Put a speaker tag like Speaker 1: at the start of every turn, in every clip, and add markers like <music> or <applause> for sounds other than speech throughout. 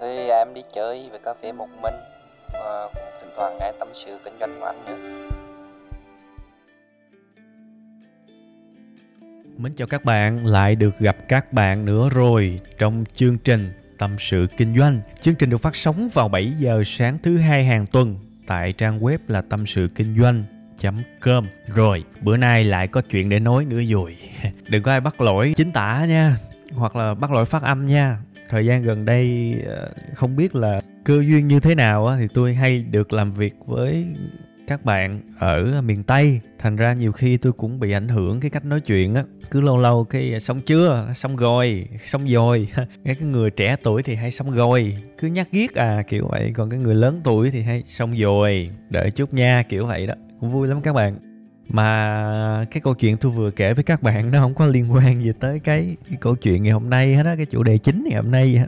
Speaker 1: Thì à, em đi chơi về cà phê một mình và cũng thỉnh thoảng nghe tâm sự kinh doanh của anh nữa.
Speaker 2: Mến chào các bạn, lại được gặp các bạn nữa rồi trong chương trình Tâm sự Kinh doanh. Chương trình được phát sóng vào 7 giờ sáng thứ hai hàng tuần tại trang web là tâm sự kinh doanh com rồi bữa nay lại có chuyện để nói nữa rồi <laughs> đừng có ai bắt lỗi chính tả nha hoặc là bắt lỗi phát âm nha thời gian gần đây ờ, không biết là cơ duyên như thế nào thì tôi hay được làm việc với các bạn ở miền tây. Thành ra nhiều khi tôi cũng bị ảnh hưởng cái cách nói chuyện á. Cứ lâu lâu cái xong chưa xong rồi xong rồi cái người trẻ tuổi thì hay xong rồi cứ nhắc ghiết à kiểu vậy. Còn cái người lớn tuổi thì hay xong rồi đợi chút nha, kiểu vậy đó. Cũng vui lắm các bạn mà cái câu chuyện tôi vừa kể với các bạn nó không có liên quan gì tới cái, cái câu chuyện ngày hôm nay hết á cái chủ đề chính ngày hôm nay hết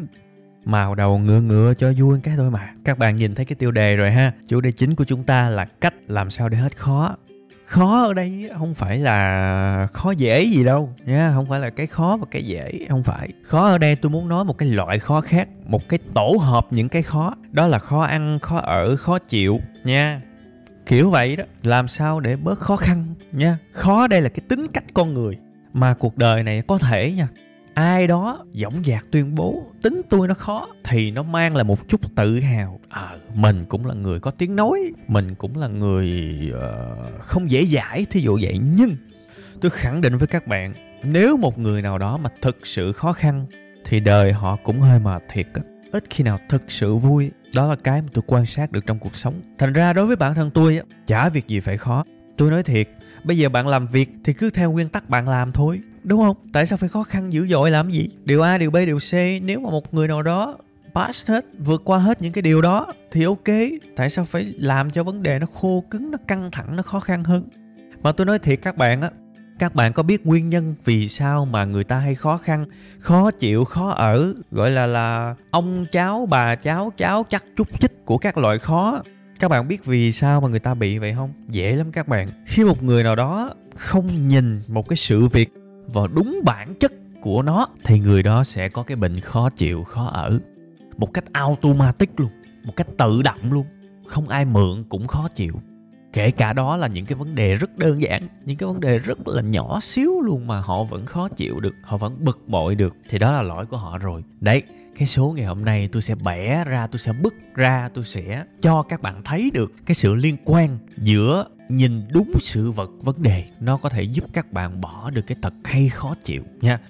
Speaker 2: màu đầu ngựa ngựa cho vui cái thôi mà. Các bạn nhìn thấy cái tiêu đề rồi ha. Chủ đề chính của chúng ta là cách làm sao để hết khó. Khó ở đây không phải là khó dễ gì đâu nha. Không phải là cái khó và cái dễ không phải. Khó ở đây tôi muốn nói một cái loại khó khác một cái tổ hợp những cái khó. Đó là khó ăn khó ở khó chịu nha kiểu vậy đó. Làm sao để bớt khó khăn nha. Khó đây là cái tính cách con người mà cuộc đời này có thể nha. Ai đó dõng dạc tuyên bố tính tôi nó khó thì nó mang lại một chút tự hào. À, mình cũng là người có tiếng nói mình cũng là người uh, không dễ dãi thí dụ vậy. Nhưng tôi khẳng định với các bạn nếu một người nào đó mà thực sự khó khăn thì đời họ cũng hơi mệt thiệt ít khi nào thực sự vui đó là cái mà tôi quan sát được trong cuộc sống. Thành ra đối với bản thân tôi á, chả việc gì phải khó. Tôi nói thiệt, bây giờ bạn làm việc thì cứ theo nguyên tắc bạn làm thôi, đúng không? Tại sao phải khó khăn dữ dội làm gì? Điều a, điều b, điều c, nếu mà một người nào đó pass hết, vượt qua hết những cái điều đó thì ok. Tại sao phải làm cho vấn đề nó khô cứng, nó căng thẳng, nó khó khăn hơn? Mà tôi nói thiệt các bạn á các bạn có biết nguyên nhân vì sao mà người ta hay khó khăn, khó chịu, khó ở? Gọi là là ông cháu, bà cháu cháu chắc chút chích của các loại khó. Các bạn biết vì sao mà người ta bị vậy không? Dễ lắm các bạn. Khi một người nào đó không nhìn một cái sự việc vào đúng bản chất của nó, thì người đó sẽ có cái bệnh khó chịu, khó ở. Một cách automatic luôn, một cách tự động luôn. Không ai mượn cũng khó chịu kể cả đó là những cái vấn đề rất đơn giản, những cái vấn đề rất là nhỏ xíu luôn mà họ vẫn khó chịu được, họ vẫn bực bội được. Thì đó là lỗi của họ rồi. Đấy, cái số ngày hôm nay tôi sẽ bẻ ra, tôi sẽ bứt ra, tôi sẽ cho các bạn thấy được cái sự liên quan giữa nhìn đúng sự vật, vấn đề. Nó có thể giúp các bạn bỏ được cái thật hay khó chịu, nha.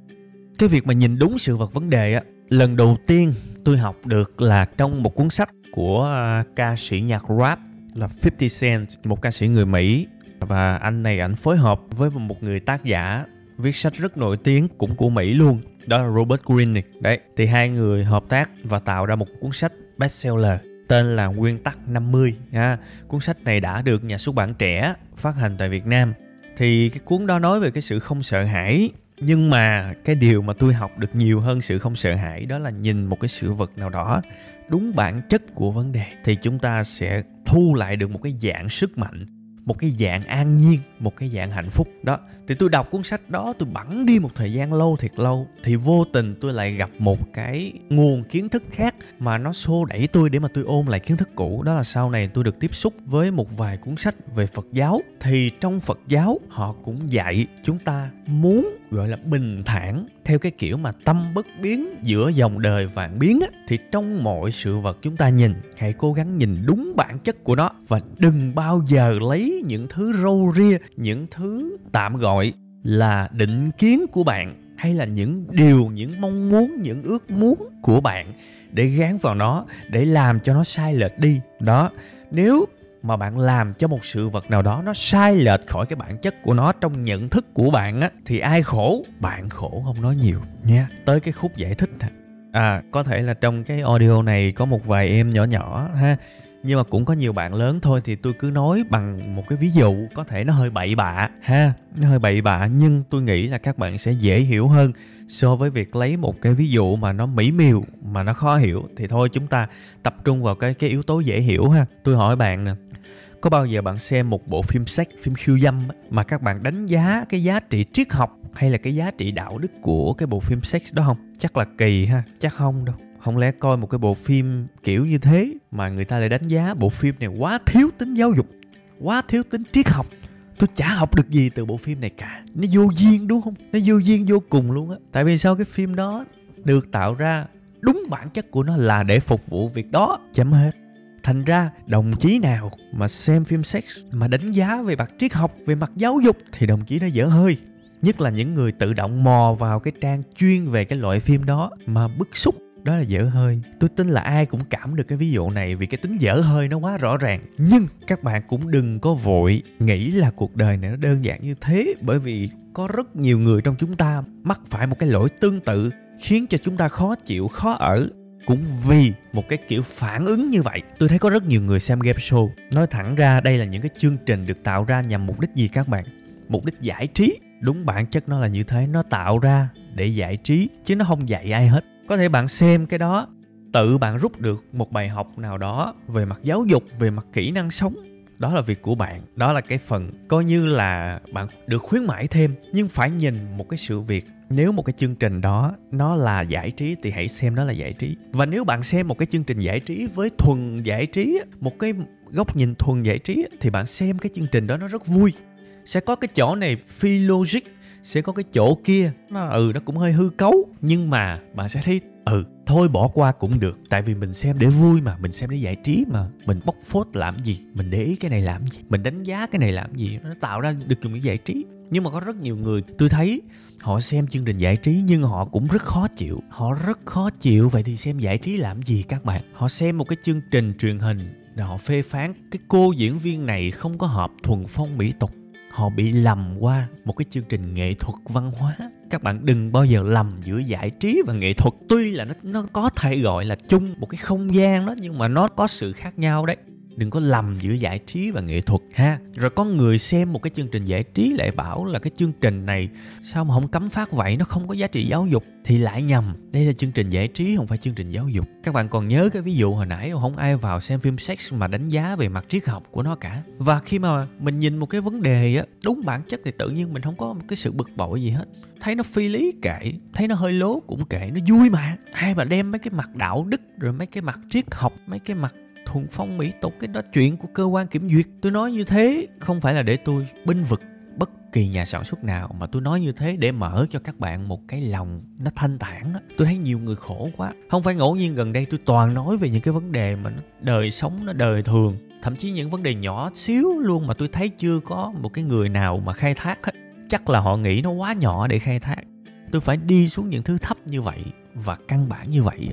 Speaker 2: Cái việc mà nhìn đúng sự vật, vấn đề á, lần đầu tiên tôi học được là trong một cuốn sách của à, ca sĩ nhạc rap là 50 Cent, một ca sĩ người Mỹ và anh này ảnh phối hợp với một người tác giả viết sách rất nổi tiếng cũng của Mỹ luôn đó là Robert Greene đấy thì hai người hợp tác và tạo ra một cuốn sách bestseller tên là Nguyên tắc 50 ha. Cuốn sách này đã được nhà xuất bản trẻ phát hành tại Việt Nam. Thì cái cuốn đó nói về cái sự không sợ hãi nhưng mà cái điều mà tôi học được nhiều hơn sự không sợ hãi đó là nhìn một cái sự vật nào đó đúng bản chất của vấn đề, thì chúng ta sẽ thu lại được một cái dạng sức mạnh, một cái dạng an nhiên, một cái dạng hạnh phúc. Đó, thì tôi đọc cuốn sách đó, tôi bẵng đi một thời gian lâu thiệt lâu, thì vô tình tôi lại gặp một cái nguồn kiến thức khác mà nó xô đẩy tôi để mà tôi ôm lại kiến thức cũ. Đó là sau này tôi được tiếp xúc với một vài cuốn sách về phật giáo, thì trong phật giáo họ cũng dạy chúng ta muốn gọi là bình thản. Theo cái kiểu mà tâm bất biến giữa dòng đời vạn biến á, thì trong mọi sự vật chúng ta nhìn hãy cố gắng nhìn đúng bản chất của nó và đừng bao giờ lấy những thứ râu ria những thứ tạm gọi là định kiến của bạn hay là những điều những mong muốn những ước muốn của bạn để gán vào nó để làm cho nó sai lệch đi. Đó nếu mà bạn làm cho một sự vật nào đó nó sai lệch khỏi cái bản chất của nó trong nhận thức của bạn á, thì ai khổ? Bạn khổ không nói nhiều nha tới cái khúc giải thích à có thể là trong cái audio này có một vài em nhỏ nhỏ ha, nhưng mà cũng có nhiều bạn lớn thôi thì tôi cứ nói bằng một cái ví dụ, có thể nó hơi bậy bạ ha, nó hơi bậy bạ, nhưng tôi nghĩ là các bạn sẽ dễ hiểu hơn so với việc lấy một cái ví dụ mà nó mỹ miều, mà nó khó hiểu. Thì thôi, chúng ta tập trung vào cái cái yếu tố dễ hiểu ha. Tôi hỏi bạn nè có bao giờ bạn xem một bộ phim sex phim khiêu dâm mà các bạn đánh giá cái giá trị triết học hay là cái giá trị đạo đức của cái bộ phim sex đó không? Chắc là kỳ ha, chắc không đâu. Không lẽ coi một cái bộ phim kiểu như thế mà người ta lại đánh giá bộ phim này quá thiếu tính giáo dục, quá thiếu tính triết học? Tôi chả học được gì từ bộ phim này cả. Nó vô duyên đúng không? Nó vô duyên vô cùng luôn á. Tại vì sao cái phim đó được tạo ra đúng bản chất của nó là để phục vụ việc đó? Chấm hết thành ra đồng chí nào mà xem phim sex mà đánh giá về mặt triết học, về mặt giáo dục thì đồng chí nó dở hơi. Nhất là những người tự động mò vào cái trang chuyên về cái loại phim đó mà bức xúc, đó là dở hơi. Tôi tin là ai cũng cảm được cái ví dụ này vì cái tính dở hơi nó quá rõ ràng. Nhưng các bạn cũng đừng có vội nghĩ là cuộc đời này nó đơn giản như thế, bởi vì có rất nhiều người trong chúng ta mắc phải một cái lỗi tương tự khiến cho chúng ta khó chịu, khó ở cũng vì một cái kiểu phản ứng như vậy, tôi thấy có rất nhiều người xem game show nói thẳng ra đây là những cái chương trình được tạo ra nhằm mục đích gì các bạn? Mục đích giải trí. Đúng bản chất nó là như thế, nó tạo ra để giải trí, chứ nó không dạy ai hết. Có thể bạn xem cái đó, tự bạn rút được một bài học nào đó về mặt giáo dục, về mặt kỹ năng sống. Đó là việc của bạn, đó là cái phần coi như là bạn được khuyến mãi thêm, nhưng phải nhìn một cái sự việc nếu một cái chương trình đó nó là giải trí thì hãy xem nó là giải trí. Và nếu bạn xem một cái chương trình giải trí với thuần giải trí một cái góc nhìn thuần giải trí thì bạn xem cái chương trình đó nó rất vui. Sẽ có cái chỗ này phi logic, sẽ có cái chỗ kia, nó ừ nó cũng hơi hư cấu, nhưng mà bạn sẽ thấy ừ thôi bỏ qua cũng được. Tại vì mình xem để vui mà, mình xem để giải trí mà. Mình bóc phốt làm gì, mình để ý cái này làm gì, mình đánh giá cái này làm gì, nó tạo ra được dùng cái giải trí nhưng mà có rất nhiều người, tôi thấy họ xem chương trình giải trí nhưng họ cũng rất khó chịu. Họ rất khó chịu. Vậy thì xem giải trí làm gì các bạn? Họ xem một cái chương trình truyền hình rồi họ phê phán cái cô diễn viên này không có hợp thuần phong mỹ tục. Họ bị lầm qua một cái chương trình nghệ thuật văn hóa. Các bạn đừng bao giờ lầm giữa giải trí và nghệ thuật. Tuy là nó nó có thể gọi là chung một cái không gian đó nhưng mà nó có sự khác nhau đấy đừng có lầm giữa giải trí và nghệ thuật ha. Rồi có người xem một cái chương trình giải trí lại bảo là cái chương trình này sao mà không cấm phát vậy? Nó không có giá trị giáo dục. Thì lại nhầm. Đây là chương trình giải trí, không phải chương trình giáo dục. Các bạn còn nhớ cái ví dụ hồi nãy không ai vào xem phim sex mà đánh giá về mặt triết học của nó cả. Và khi mà mình nhìn một cái vấn đề á, đúng bản chất thì tự nhiên mình không có một cái sự bực bội gì hết. Thấy nó phi lý kệ, thấy nó hơi lố cũng kệ, nó vui mà. Ai mà đem mấy cái mặt đạo đức, rồi mấy cái mặt triết học, mấy cái mặt thuần phong mỹ tục, cái đó chuyện của cơ quan kiểm duyệt. Tôi nói như thế không phải là để tôi binh vực bất kỳ nhà sản xuất nào, mà tôi nói như thế để mở cho các bạn một cái lòng nó thanh thản á. Tôi thấy nhiều người khổ quá. Không phải ngẫu nhiên gần đây tôi toàn nói về những cái vấn đề mà nó đời sống nó đời thường, thậm chí những vấn đề nhỏ xíu luôn mà tôi thấy chưa có một cái người nào mà khai thác hết. Chắc là họ nghĩ nó quá nhỏ để khai thác. Tôi phải đi xuống những thứ thấp như vậy và căn bản như vậy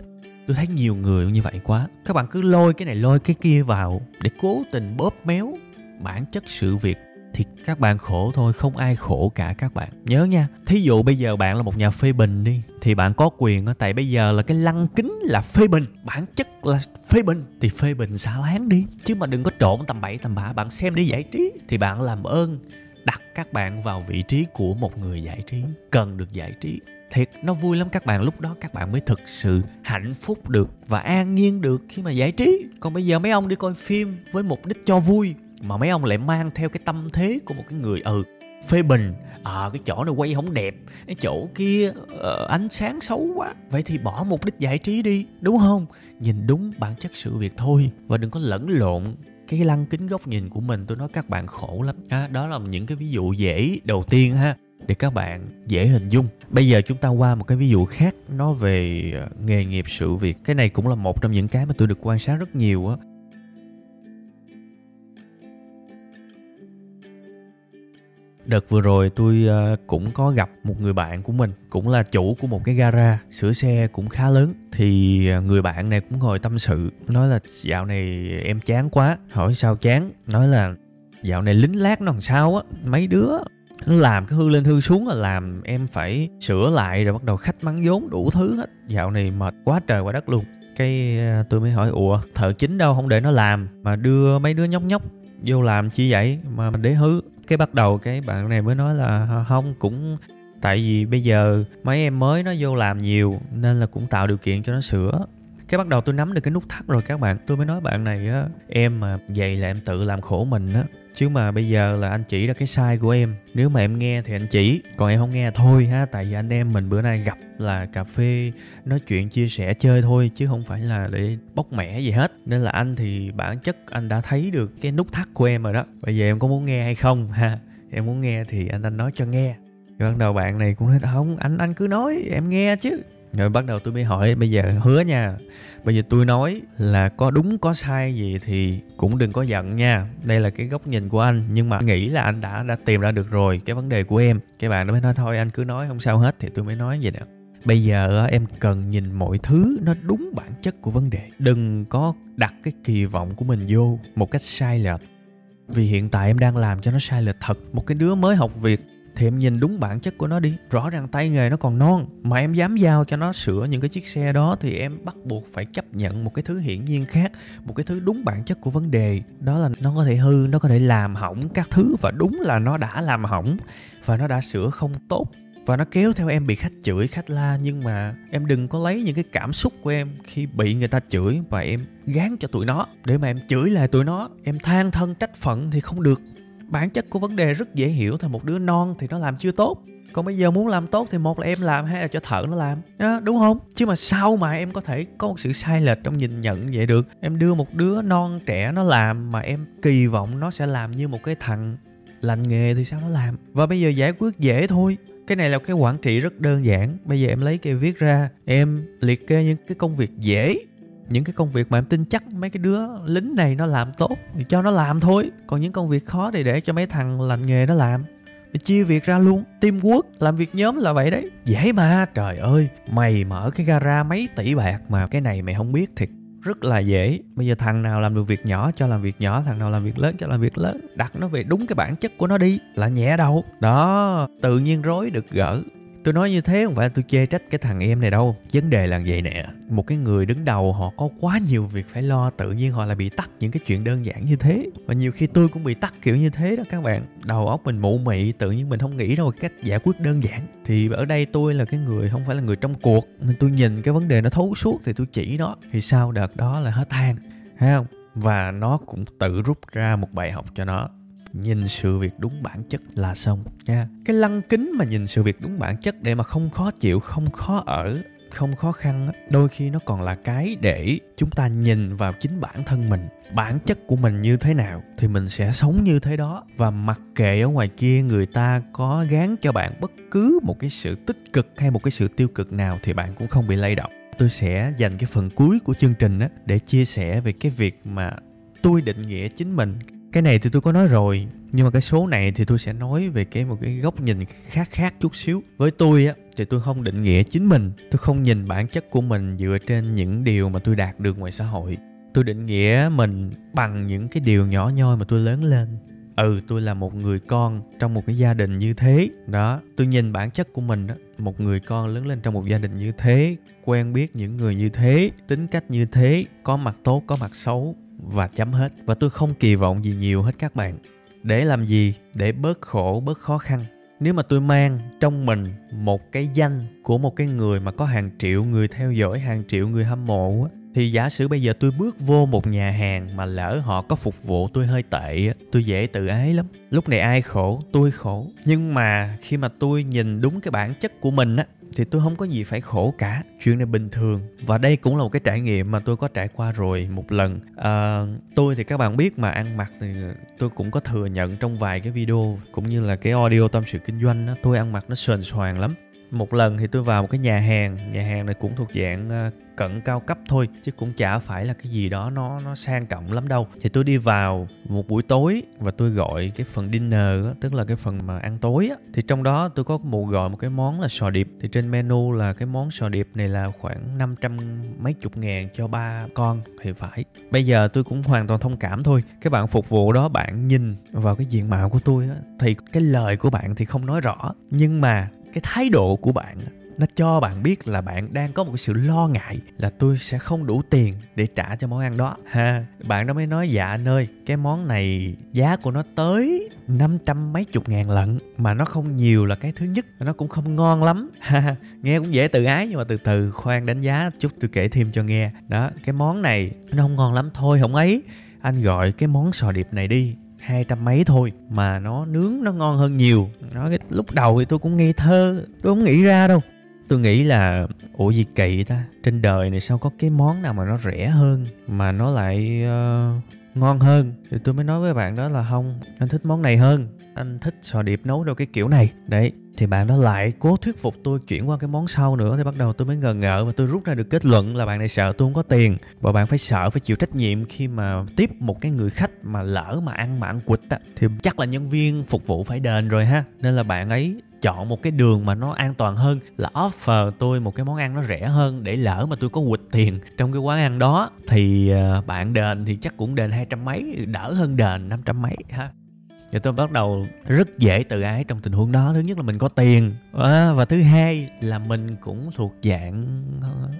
Speaker 2: tôi thấy nhiều người như vậy quá. Các bạn cứ lôi cái này, lôi cái kia vào để cố tình bóp méo bản chất sự việc thì các bạn khổ thôi, không ai khổ cả các bạn. Nhớ nha, thí dụ bây giờ bạn là một nhà phê bình đi, thì bạn có quyền đó tại bây giờ là cái lăng kính là phê bình, bản chất là phê bình. Thì phê bình xả láng đi, chứ mà đừng có trộn tầm bậy tầm bạ, bạn xem để giải trí. Thì bạn làm ơn đặt các bạn vào vị trí của một người giải trí, cần được giải trí thiệt nó vui lắm các bạn. Lúc đó các bạn mới thực sự hạnh phúc được và an nhiên được khi mà giải trí. Còn bây giờ mấy ông đi coi phim với mục đích cho vui mà mấy ông lại mang theo cái tâm thế của một cái người ừ phê bình. Ờ à, cái chỗ này quay không đẹp cái chỗ kia uh, ánh sáng xấu quá. Vậy thì bỏ mục đích giải trí đi đúng không? Nhìn đúng bản chất sự việc thôi. Và đừng có lẫn lộn cái lăng kính góc nhìn của mình. Tôi nói các bạn khổ lắm. À, đó là những cái ví dụ dễ đầu tiên ha để các bạn dễ hình dung. Bây giờ chúng ta qua một cái ví dụ khác, nó về ờ, nghề nghiệp sự việc. Cái này cũng là một trong những cái mà tôi được quan sát rất nhiều á. Đợt vừa rồi tôi ờ, cũng có gặp một người bạn của mình, cũng là chủ của một cái gara, sửa xe cũng khá lớn. Thì ờ, người bạn này cũng ngồi tâm sự, nói là dạo này em chán quá, hỏi sao chán? Nói là dạo này lính lát nó làm sao á, mấy đứa? Nó làm cái hư lên hư xuống là làm em phải sửa lại rồi bắt đầu khách mắng vốn đủ thứ hết. Dạo này mệt quá trời quá đất luôn. Cái ờ, tôi mới hỏi, ủa, thợ chính đâu? Không để nó làm. Mà đưa mấy đứa nhóc nhóc vô làm chi vậy? Mà để hư. Cái bắt đầu cái bạn này mới nói là không, cũng tại vì bây giờ mấy em mới nó vô làm nhiều nên là cũng tạo điều kiện cho nó sửa. Cái bắt đầu tôi nắm được cái nút thắt rồi các bạn. Tôi mới nói bạn này á, em mà vậy là em tự làm khổ mình á chứ mà bây giờ là anh chỉ ra cái sai của em. Nếu mà em nghe thì anh chỉ, còn em không nghe thôi ha. Tại vì anh em mình bữa nay gặp là cà phê, nói chuyện, chia sẻ, chơi thôi, chứ không phải là để bóc mẻ gì hết. Nên là anh thì bản chất anh đã thấy được cái nút thắt của em rồi đó. Bây giờ em có muốn nghe hay không ha? Em muốn nghe thì anh anh nói cho nghe. Rồi bắt đầu bạn này cũng nói, không, anh anh cứ nói, em nghe chứ rồi bắt đầu tôi mới hỏi, bây giờ hứa nha, bây giờ tôi nói là có đúng, có sai gì thì cũng đừng có giận nha. Đây là cái góc nhìn của anh, nhưng mà nghĩ là anh đã đã tìm ra được rồi cái vấn đề của em. Cái bạn nó mới nói, thôi anh cứ nói, không sao hết. Thì tôi mới nói vậy nè, bây giờ em cần nhìn mọi thứ nó đúng bản chất của vấn đề. Đừng có đặt cái kỳ vọng của mình vô một cách sai lệch. Vì hiện tại em đang làm cho nó sai lệch thật. Một cái đứa mới học việc thì em nhìn đúng bản chất của nó đi. Rõ ràng tay nghề nó còn non, mà em dám giao cho nó sửa những cái chiếc xe đó thì em bắt buộc phải chấp nhận một cái thứ hiển nhiên khác, một cái thứ đúng bản chất của vấn đề. Đó là nó có thể hư, nó có thể làm hỏng các thứ và đúng là nó đã làm hỏng và nó đã sửa không tốt và nó kéo theo em bị khách chửi, khách la. Nhưng mà em đừng có lấy những cái cảm xúc của em khi bị người ta chửi và em gán cho tụi nó. Để mà em chửi lại tụi nó, em than thân trách phận thì không được bản chất của vấn đề rất dễ hiểu thôi một đứa non thì nó làm chưa tốt. Còn bây giờ muốn làm tốt thì một là em làm hay là cho thợ nó làm. À, đúng không? Chứ mà sao mà em có thể có một sự sai lệch trong nhìn nhận vậy được? Em đưa một đứa non trẻ nó làm mà em kỳ vọng nó sẽ làm như một cái thằng lành nghề thì sao nó làm? Và bây giờ giải quyết dễ thôi. Cái này là cái quản trị rất đơn giản. Bây giờ em lấy cái viết ra em liệt kê những cái công việc dễ những cái công việc mà em tin chắc mấy cái đứa lính này nó làm tốt thì cho nó làm thôi. Còn những công việc khó thì để cho mấy thằng lành nghề nó làm. Thì chia việc ra luôn. Team quốc làm việc nhóm là vậy đấy. Dễ mà. Trời ơi, mày mở cái gara mấy tỷ bạc mà cái này mày không biết thiệt. Rất là dễ. Bây giờ thằng nào làm được việc nhỏ cho làm việc nhỏ, thằng nào làm việc lớn cho làm việc lớn. Đặt nó về đúng cái bản chất của nó đi. Là nhẹ đâu đó, tự nhiên rối, được gỡ tôi nói như thế không phải tôi chê trách cái thằng em này đâu. Vấn đề là vậy nè, một cái người đứng đầu họ có quá nhiều việc phải lo, tự nhiên họ lại bị tắt những cái chuyện đơn giản như thế. Và nhiều khi tôi cũng bị tắt kiểu như thế đó các bạn. Đầu óc mình mụ mị, tự nhiên mình không nghĩ ra một cách giải quyết đơn giản. Thì ở đây tôi là cái người, không phải là người trong cuộc, nên tôi nhìn cái vấn đề nó thấu suốt thì tôi chỉ nó. Thì sau đợt đó là hết than, thấy không? Và nó cũng tự rút ra một bài học cho nó nhìn sự việc đúng bản chất là xong, nha. Cái lăng kính mà nhìn sự việc đúng bản chất để mà không khó chịu, không khó ở, không khó khăn đôi khi nó còn là cái để chúng ta nhìn vào chính bản thân mình. Bản chất của mình như thế nào thì mình sẽ sống như thế đó. Và mặc kệ ở ngoài kia người ta có gán cho bạn bất cứ một cái sự tích cực hay một cái sự tiêu cực nào thì bạn cũng không bị lay động. Tôi sẽ dành cái phần cuối của chương trình á để chia sẻ về cái việc mà tôi định nghĩa chính mình cái này thì tôi có nói rồi, nhưng mà cái số này thì tôi sẽ nói về cái một cái góc nhìn khác khác chút xíu. Với tôi á, thì tôi không định nghĩa chính mình. Tôi không nhìn bản chất của mình dựa trên những điều mà tôi đạt được ngoài xã hội. Tôi định nghĩa mình bằng những cái điều nhỏ nhoi mà tôi lớn lên. Ừ tôi là một người con trong một cái gia đình như thế. Đó, tôi nhìn bản chất của mình đó một người con lớn lên trong một gia đình như thế, quen biết những người như thế, tính cách như thế, có mặt tốt, có mặt xấu và chấm hết. Và tôi không kỳ vọng gì nhiều hết các bạn. Để làm gì? Để bớt khổ, bớt khó khăn. Nếu mà tôi mang trong mình một cái danh của một cái người mà có hàng triệu người theo dõi, hàng triệu người hâm mộ thì giả sử bây giờ tôi bước vô một nhà hàng mà lỡ họ có phục vụ tôi hơi tệ tôi dễ tự ái lắm. Lúc này ai khổ? Tôi khổ. Nhưng mà khi mà tôi nhìn đúng cái bản chất của mình á thì tôi không có gì phải khổ cả. Chuyện này bình thường. Và đây cũng là một cái trải nghiệm mà tôi có trải qua rồi một lần. À, tôi thì các bạn biết mà ăn mặc thì tôi cũng có thừa nhận trong vài cái video cũng như là cái audio tâm sự kinh doanh đó, tôi ăn mặc nó sờn soàn lắm. Một lần thì tôi vào một cái nhà hàng nhà hàng này cũng thuộc dạng à, cận cao cấp thôi chứ cũng chả phải là cái gì đó nó nó sang trọng lắm đâu. Thì tôi đi vào một buổi tối và tôi gọi cái phần dinner á, tức là cái phần mà ăn tối á. Thì trong đó tôi có một gọi một cái món là sò điệp. Thì trên menu là cái món sò điệp này là khoảng 500 mấy chục ngàn cho ba con thì phải. Bây giờ tôi cũng hoàn toàn thông cảm thôi. Cái bạn phục vụ đó bạn nhìn vào cái diện mạo của tôi á thì cái lời của bạn thì không nói rõ. Nhưng mà cái thái độ của bạn nó cho bạn biết là bạn đang có một cái sự lo ngại là tôi sẽ không đủ tiền để trả cho món ăn đó. Ha, bạn đó mới nói dạ anh ơi, cái món này giá của nó tới năm trăm mấy chục ngàn lận, mà nó không nhiều là cái thứ nhất, nó cũng không ngon lắm. <laughs> Ha nghe cũng dễ tự ái, nhưng mà từ từ khoan đánh giá chút, tôi kể thêm cho nghe. Đó, cái món này nó không ngon lắm thôi, không ấy. Anh gọi cái món sò điệp này đi, hai trăm mấy thôi, mà nó nướng nó ngon hơn nhiều. Nó lúc đầu thì tôi cũng nghe thơ, tôi không nghĩ ra đâu tôi nghĩ là ủa gì kỳ ta? Trên đời này sao có cái món nào mà nó rẻ hơn mà nó lại uh, ngon hơn? Thì tôi mới nói với bạn đó là không anh thích món này hơn. Anh thích sò điệp nấu đâu cái kiểu này. Đấy thì bạn đó lại cố thuyết phục tôi chuyển qua cái món sau nữa. Thì bắt đầu tôi mới ngờ ngợ và tôi rút ra được kết luận là bạn này sợ tôi không có tiền. Và bạn phải sợ phải chịu trách nhiệm khi mà tiếp một cái người khách mà lỡ mà ăn mà ăn quỵt á. Thì chắc là nhân viên phục vụ phải đền rồi ha. Nên là bạn ấy chọn một cái đường mà nó an toàn hơn là offer tôi một cái món ăn nó rẻ hơn để lỡ mà tôi có quỵt tiền trong cái quán ăn đó thì ờ, bạn đền thì chắc cũng đền hai trăm mấy đỡ hơn đền năm trăm mấy ha. Và tôi bắt đầu rất dễ tự ái trong tình huống đó. Thứ nhất là mình có tiền à, và thứ hai là mình cũng thuộc dạng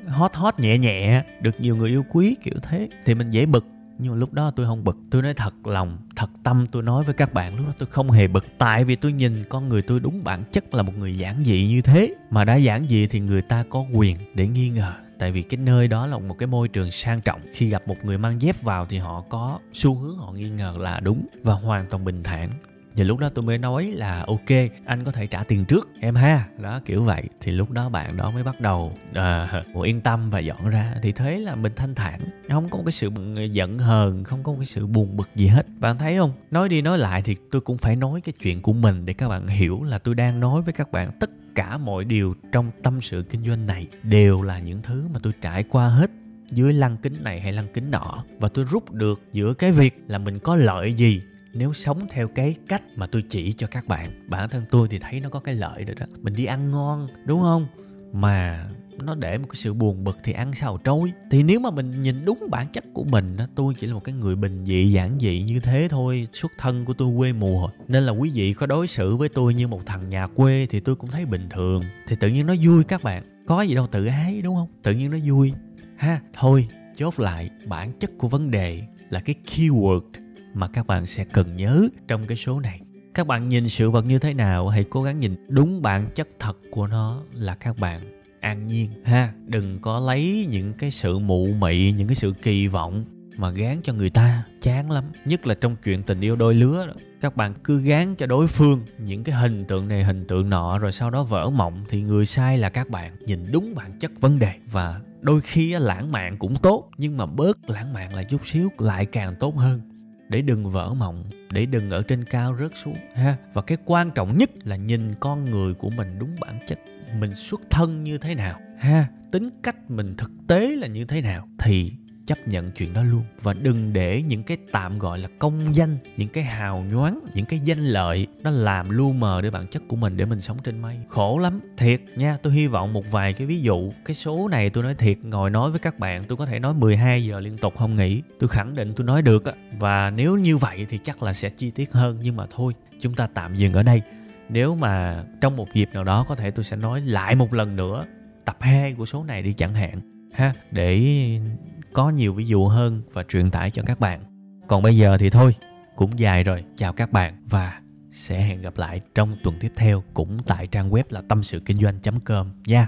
Speaker 2: hot hot nhẹ nhẹ được nhiều người yêu quý kiểu thế thì mình dễ bực nhưng mà lúc đó tôi không bực, tôi nói thật lòng, thật tâm tôi nói với các bạn, lúc đó tôi không hề bực. Tại vì tôi nhìn con người tôi đúng bản chất là một người giản dị như thế. Mà đã giản dị thì người ta có quyền để nghi ngờ. Tại vì cái nơi đó là một cái môi trường sang trọng. Khi gặp một người mang dép vào thì họ có xu hướng họ nghi ngờ là đúng và hoàn toàn bình thản và lúc đó tôi mới nói là ok anh có thể trả tiền trước em ha. Đó kiểu vậy. Thì lúc đó bạn đó mới bắt đầu uh, yên tâm và dọn ra. Thì thế là mình thanh thản. Không có một cái sự giận hờn không có một cái sự buồn bực gì hết. Bạn thấy không? Nói đi nói lại thì tôi cũng phải nói cái chuyện của mình để các bạn hiểu là tôi đang nói với các bạn tất cả mọi điều trong tâm sự kinh doanh này đều là những thứ mà tôi trải qua hết dưới lăng kính này hay lăng kính nọ. Và tôi rút được giữa cái việc là mình có lợi gì nếu sống theo cái cách mà tôi chỉ cho các bạn, bản thân tôi thì thấy nó có cái lợi rồi đó. Mình đi ăn ngon, đúng không? Mà nó để một cái sự buồn bực thì ăn sao trôi thì nếu mà mình nhìn đúng bản chất của mình á, tôi chỉ là một cái người bình dị, giản dị như thế thôi. Xuất thân của tôi quê mùa, nên là quý vị có đối xử với tôi như một thằng nhà quê thì tôi cũng thấy bình thường. Thì tự nhiên nó vui các bạn. Có gì đâu, tự ái, đúng không? Tự nhiên nó vui. Ha, thôi, chốt lại, bản chất của vấn đề là cái keyword mà các bạn sẽ cần nhớ trong cái số này. Các bạn nhìn sự vật như thế nào hãy cố gắng nhìn đúng bản chất thật của nó là các bạn an nhiên, ha? Đừng có lấy những cái sự mụ mị, những cái sự kỳ vọng mà gán cho người ta, chán lắm. Nhất là trong chuyện tình yêu đôi lứa đó, các bạn cứ gán cho đối phương những cái hình tượng này, hình tượng nọ, rồi sau đó vỡ mộng thì người sai là các bạn. Nhìn đúng bản chất vấn đề và đôi khi lãng mạn cũng tốt, nhưng mà bớt lãng mạn lại chút xíu, lại càng tốt hơn để đừng vỡ mộng, để đừng ở trên cao rớt xuống, ha. Và cái quan trọng nhất là nhìn con người của mình đúng bản chất. Mình xuất thân như thế nào, ha. Tính cách mình thực tế là như thế nào, thì chấp nhận chuyện đó luôn. Và đừng để những cái tạm gọi là công danh, những cái hào nhoáng, những cái danh lợi, nó làm lu mờ để bản chất của mình để mình sống trên mây. Khổ lắm, thiệt nha. Tôi hy vọng một vài cái ví dụ, cái số này tôi nói thiệt, ngồi nói với các bạn, tôi có thể nói 12 giờ liên tục không nghỉ. Tôi khẳng định tôi nói được á và nếu như vậy thì chắc là sẽ chi tiết hơn, nhưng mà thôi, chúng ta tạm dừng ở đây. Nếu mà trong một dịp nào đó có thể tôi sẽ nói lại một lần nữa tập 2 của số này đi chẳng hạn, ha, để có nhiều ví dụ hơn và truyền tải cho các bạn. Còn bây giờ thì thôi, cũng dài rồi. Chào các bạn và sẽ hẹn gặp lại trong tuần tiếp theo, cũng tại trang web là tâm sự kinh doanh com nha.